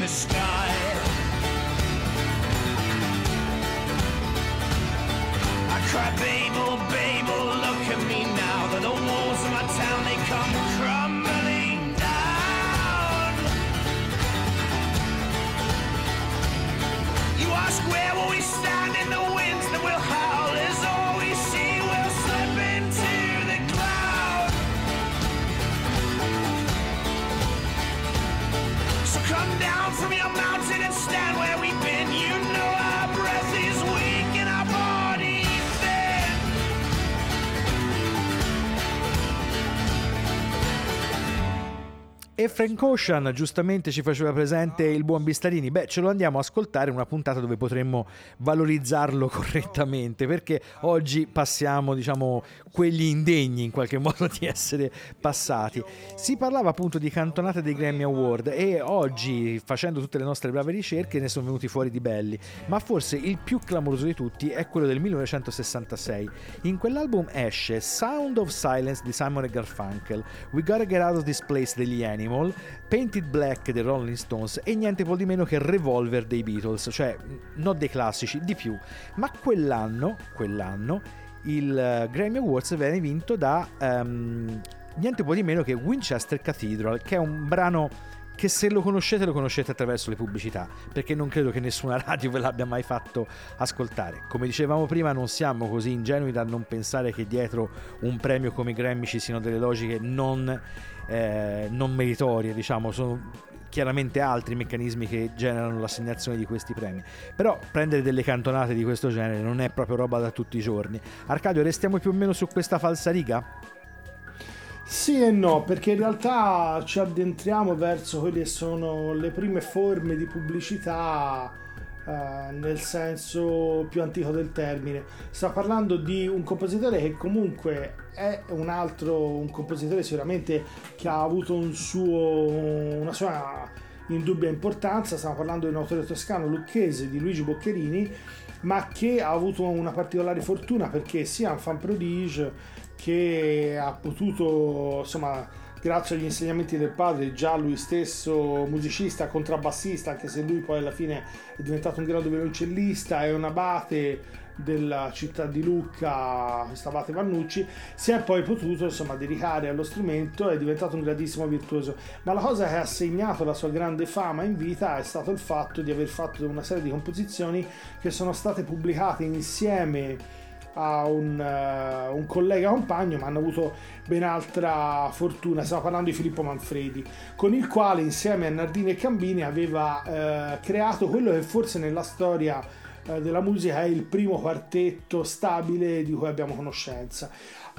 the sky. I cry, Babel, Babel, look at me now. That the walls of my town, they come crumbling down. You ask where E Frank Ocean giustamente ci faceva presente il buon Bistarini. Beh, ce lo andiamo a ascoltare in una puntata dove potremmo valorizzarlo correttamente, perché oggi passiamo, diciamo, quegli indegni in qualche modo di essere passati. Si parlava appunto di cantonate dei Grammy Award e oggi, facendo tutte le nostre brave ricerche, ne sono venuti fuori di belli, ma forse il più clamoroso di tutti è quello del 1966. In quell'album esce Sound of Silence di Simon Garfunkel, We Gotta Get Out of This Place degli Animal, Painted Black dei Rolling Stones e niente po' di meno che Revolver dei Beatles, cioè non dei classici, di più. Ma quell'anno, quell'anno il eh, Grammy Awards viene vinto da ehm, niente po' di meno che Winchester Cathedral, che è un brano che se lo conoscete lo conoscete attraverso le pubblicità, perché non credo che nessuna radio ve l'abbia mai fatto ascoltare. Come dicevamo prima, non siamo così ingenui da non pensare che dietro un premio come Grammy ci siano delle logiche non, eh, non meritorie, diciamo, sono chiaramente altri meccanismi che generano l'assegnazione di questi premi. Però prendere delle cantonate di questo genere non è proprio roba da tutti i giorni. Arcadio, restiamo più o meno su questa falsariga? Sì e no, perché in realtà ci addentriamo verso quelle che sono le prime forme di pubblicità eh, nel senso più antico del termine. Sta parlando di un compositore che comunque è un altro, un compositore sicuramente che ha avuto un suo, una sua indubbia importanza. Stiamo parlando di un autore toscano lucchese di Luigi Boccherini, ma che ha avuto una particolare fortuna perché sia un fan prodige che ha potuto, insomma, grazie agli insegnamenti del padre, già lui stesso musicista, contrabbassista, anche se lui poi alla fine è diventato un grande violoncellista, è un abate della città di Lucca, questo abate Vannucci, si è poi potuto insomma dedicare allo strumento è diventato un grandissimo virtuoso. Ma la cosa che ha segnato la sua grande fama in vita è stato il fatto di aver fatto una serie di composizioni che sono state pubblicate insieme a un, uh, un, collega compagno, ma hanno avuto ben altra fortuna. Stiamo parlando di Filippo Manfredi, con il quale insieme a Nardini e Cambini aveva uh, creato quello che forse nella storia della musica è il primo quartetto stabile di cui abbiamo conoscenza.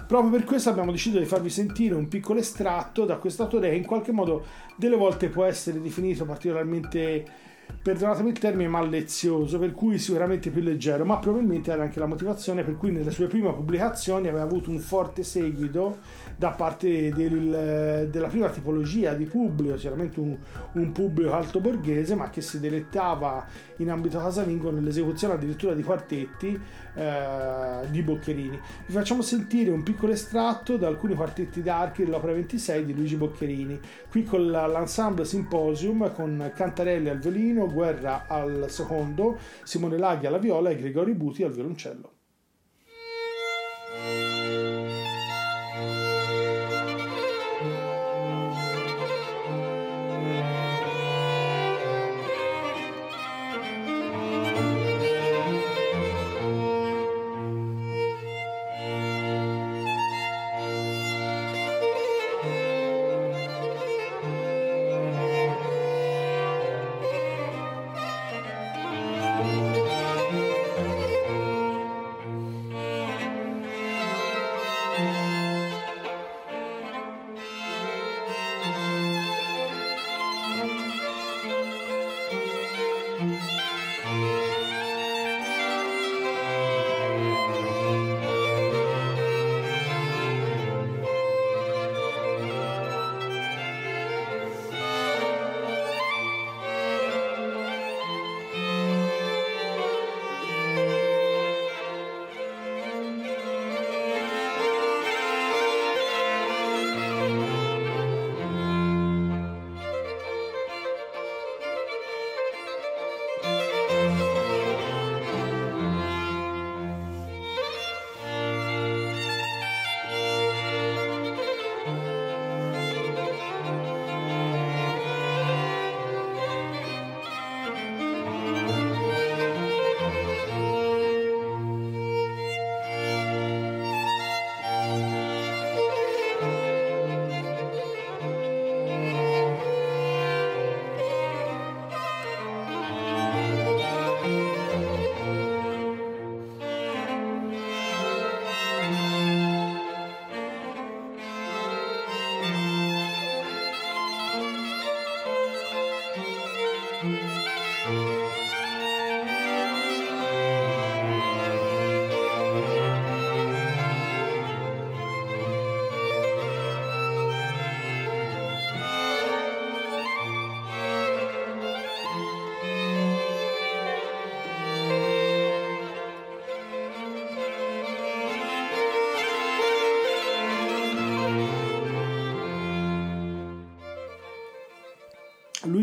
Proprio per questo abbiamo deciso di farvi sentire un piccolo estratto da questo autore che in qualche modo delle volte può essere definito particolarmente perdonatemi il termine, mallezioso, per cui sicuramente più leggero, ma probabilmente era anche la motivazione per cui nelle sue prime pubblicazioni aveva avuto un forte seguito da parte del, della prima tipologia di pubblico, sicuramente un, un, pubblico alto borghese, ma che si dilettava in ambito casalingo nell'esecuzione addirittura di quartetti eh, di Boccherini. Vi facciamo sentire un piccolo estratto da alcuni quartetti d'archi dell'opera 26 di Luigi Boccherini, qui con l'ensemble Symposium con Cantarelli al violino, Guerra al secondo, Simone Laghi alla viola e Gregori Buti al violoncello.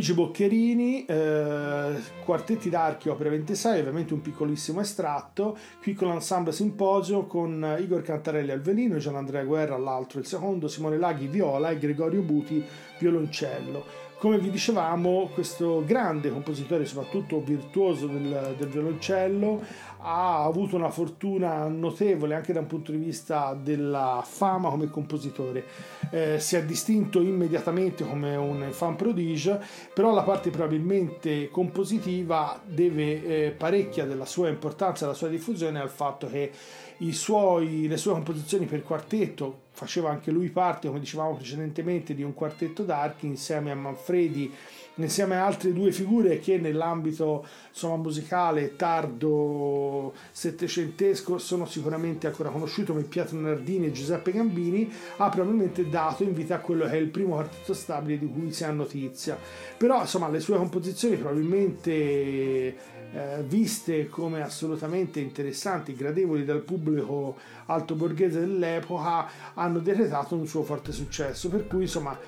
Luigi Boccherini, eh, Quartetti d'Archi, opera 26, ovviamente un piccolissimo estratto, qui con l'ensemble Simposio con Igor Cantarelli al violino, Gian Andrea Guerra all'altro, il secondo, Simone Laghi viola e Gregorio Buti violoncello. Come vi dicevamo, questo grande compositore, soprattutto virtuoso del, del violoncello, ha avuto una fortuna notevole anche da un punto di vista della fama come compositore. Eh, si è distinto immediatamente come un fan prodige, però la parte probabilmente compositiva deve eh, parecchia della sua importanza, della sua diffusione al fatto che suoi, le sue composizioni per quartetto faceva anche lui parte, come dicevamo precedentemente, di un quartetto d'archi insieme a Manfredi, insieme a altre due figure che nell'ambito insomma, musicale tardo settecentesco sono sicuramente ancora conosciuti come Pietro Nardini e Giuseppe Gambini, ha probabilmente dato in vita a quello che è il primo quartetto stabile di cui si ha notizia. Però insomma le sue composizioni probabilmente eh, viste come assolutamente interessanti, gradevoli dal pubblico alto borghese dell'epoca, hanno decretato un suo forte successo. Per cui, insomma,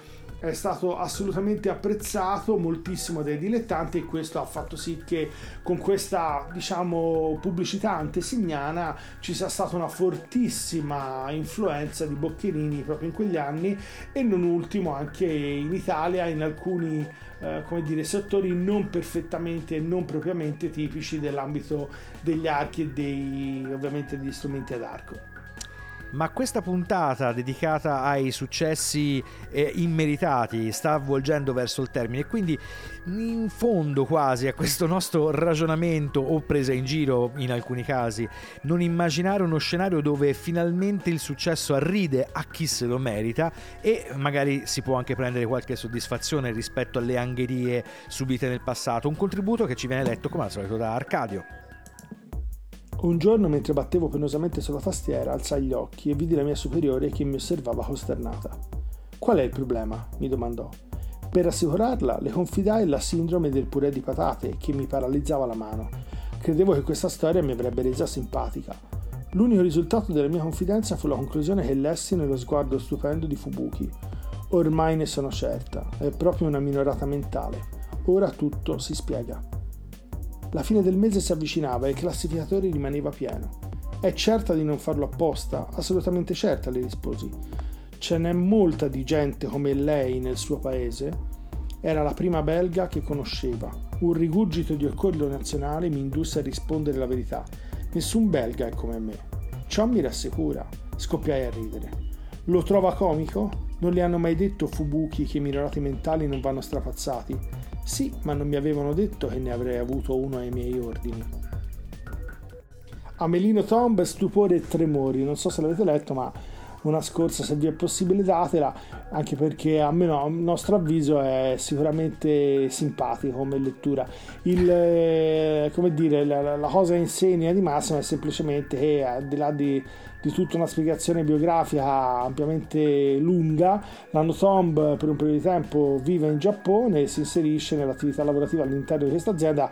è stato assolutamente apprezzato moltissimo dai dilettanti e questo ha fatto sì che con questa diciamo pubblicità antesignana ci sia stata una fortissima influenza di Boccherini proprio in quegli anni e non ultimo anche in Italia in alcuni eh, come dire, settori non perfettamente e non propriamente tipici dell'ambito degli archi e dei, ovviamente degli strumenti ad arco. Ma questa puntata dedicata ai successi eh, immeritati sta avvolgendo verso il termine quindi in fondo quasi a questo nostro ragionamento o presa in giro in alcuni casi, non immaginare uno scenario dove finalmente il successo arride a chi se lo merita e magari si può anche prendere qualche soddisfazione rispetto alle angherie subite nel passato, un contributo che ci viene letto come al solito da Arcadio. Un giorno, mentre battevo penosamente sulla tastiera, alzai gli occhi e vidi la mia superiore che mi osservava costernata. Qual è il problema? mi domandò. Per rassicurarla, le confidai la sindrome del purè di patate che mi paralizzava la mano. Credevo che questa storia mi avrebbe resa simpatica. L'unico risultato della mia confidenza fu la conclusione che lessi nello sguardo stupendo di Fubuki. Ormai ne sono certa, è proprio una minorata mentale. Ora tutto si spiega. La fine del mese si avvicinava e il classificatore rimaneva pieno. È certa di non farlo apposta? Assolutamente certa, le risposi. Ce n'è molta di gente come lei nel suo paese? Era la prima belga che conosceva. Un rigurgito di orgoglio nazionale mi indusse a rispondere la verità. Nessun belga è come me. Ciò mi rassicura. Scoppiai a ridere. Lo trova comico? Non le hanno mai detto Fubuki che i migliorati mentali non vanno strapazzati? Sì, ma non mi avevano detto che ne avrei avuto uno ai miei ordini. Amelino Tomb, stupore e tremori. Non so se l'avete letto, ma una scorsa, se vi è possibile, datela, anche perché a me no, a nostro avviso è sicuramente simpatico come lettura. Il, eh, come dire, la, la cosa insegna di Massimo è semplicemente che al di là di di tutta una spiegazione biografica ampiamente lunga. L'anno Tomb per un periodo di tempo vive in Giappone e si inserisce nell'attività lavorativa all'interno di questa azienda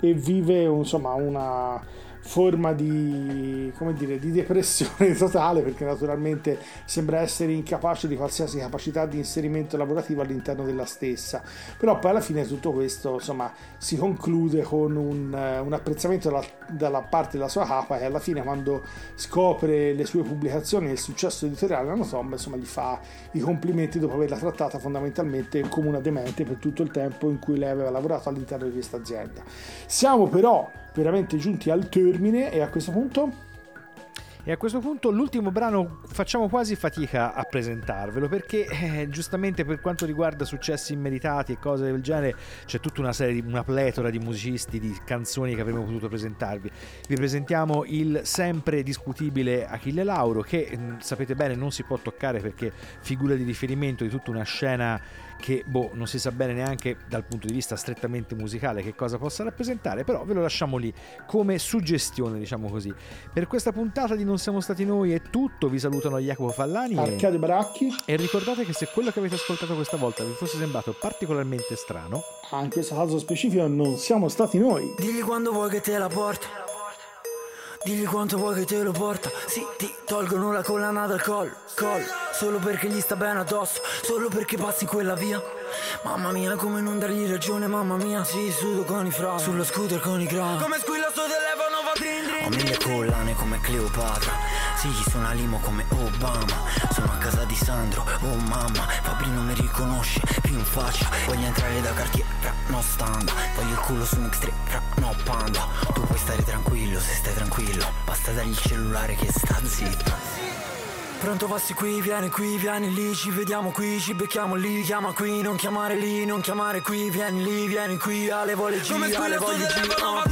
e vive insomma una forma di, come dire, di depressione totale perché naturalmente sembra essere incapace di qualsiasi capacità di inserimento lavorativo all'interno della stessa. Però poi alla fine tutto questo insomma si conclude con un, un apprezzamento dalla, dalla, parte della sua capa e alla fine quando scopre le sue pubblicazioni e il successo editoriale Tom insomma gli fa i complimenti dopo averla trattata fondamentalmente come una demente per tutto il tempo in cui lei aveva lavorato all'interno di questa azienda. Siamo però veramente giunti al termine e a questo punto e a questo punto l'ultimo brano facciamo quasi fatica a presentarvelo perché eh, giustamente per quanto riguarda successi immeritati e cose del genere c'è tutta una serie, una pletora di musicisti, di canzoni che avremmo potuto presentarvi. Vi presentiamo il sempre discutibile Achille Lauro che mm, sapete bene non si può toccare perché figura di riferimento di tutta una scena che boh, non si sa bene neanche dal punto di vista strettamente musicale che cosa possa rappresentare, però ve lo lasciamo lì come suggestione, diciamo così. Per questa puntata di Non siamo stati noi è tutto, vi salutano Jacopo Fallani Arcadio Baracchi e ricordate che se quello che avete ascoltato questa volta vi fosse sembrato particolarmente strano, anche in questo caso specifico non siamo stati noi. Digli quando vuoi che te la porti. Digli quanto vuoi che te lo porta. Sì, ti tolgono la collana dal collo, collo Solo perché gli sta bene addosso Solo perché passi quella via. Mamma mia come non dargli ragione Mamma mia sì sudo con i fra Sullo scooter con i crack Come squilla sto telefono va drin drin Ho mille collane come Cleopatra Sì, sono a limo come Obama. Sono a casa di Sandro, oh mamma. Fabri non mi riconosce più in faccia. Voglio entrare da Cartier, fra, no standa. Voglio il culo su un X3, fra, no panda. Tu puoi stare tranquillo se stai tranquillo. Basta dargli il cellulare che sta zitto. Pronto passi qui, vieni qui, vieni lì, ci vediamo qui, ci becchiamo lì, chiama qui, non chiamare lì, non chiamare qui, vieni lì, vieni qui, alle vole G, alle voglie G, oh.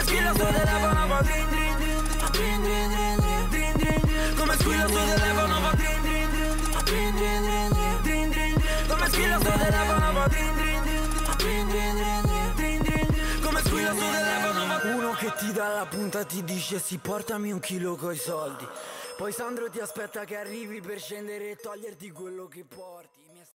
Come squilla sto telefono va drin drin drin drin drin drin drin drin Come squilla sto telefono va drin drin drin drin drin drin drin Come squilla sto telefono va drin drin drin drin drin drin drin Come squilla sto telefono va Uno che ti dà la punta ti dice sì portami un chilo coi soldi Poi Sandro ti aspetta che arrivi per scendere e toglierti quello che porti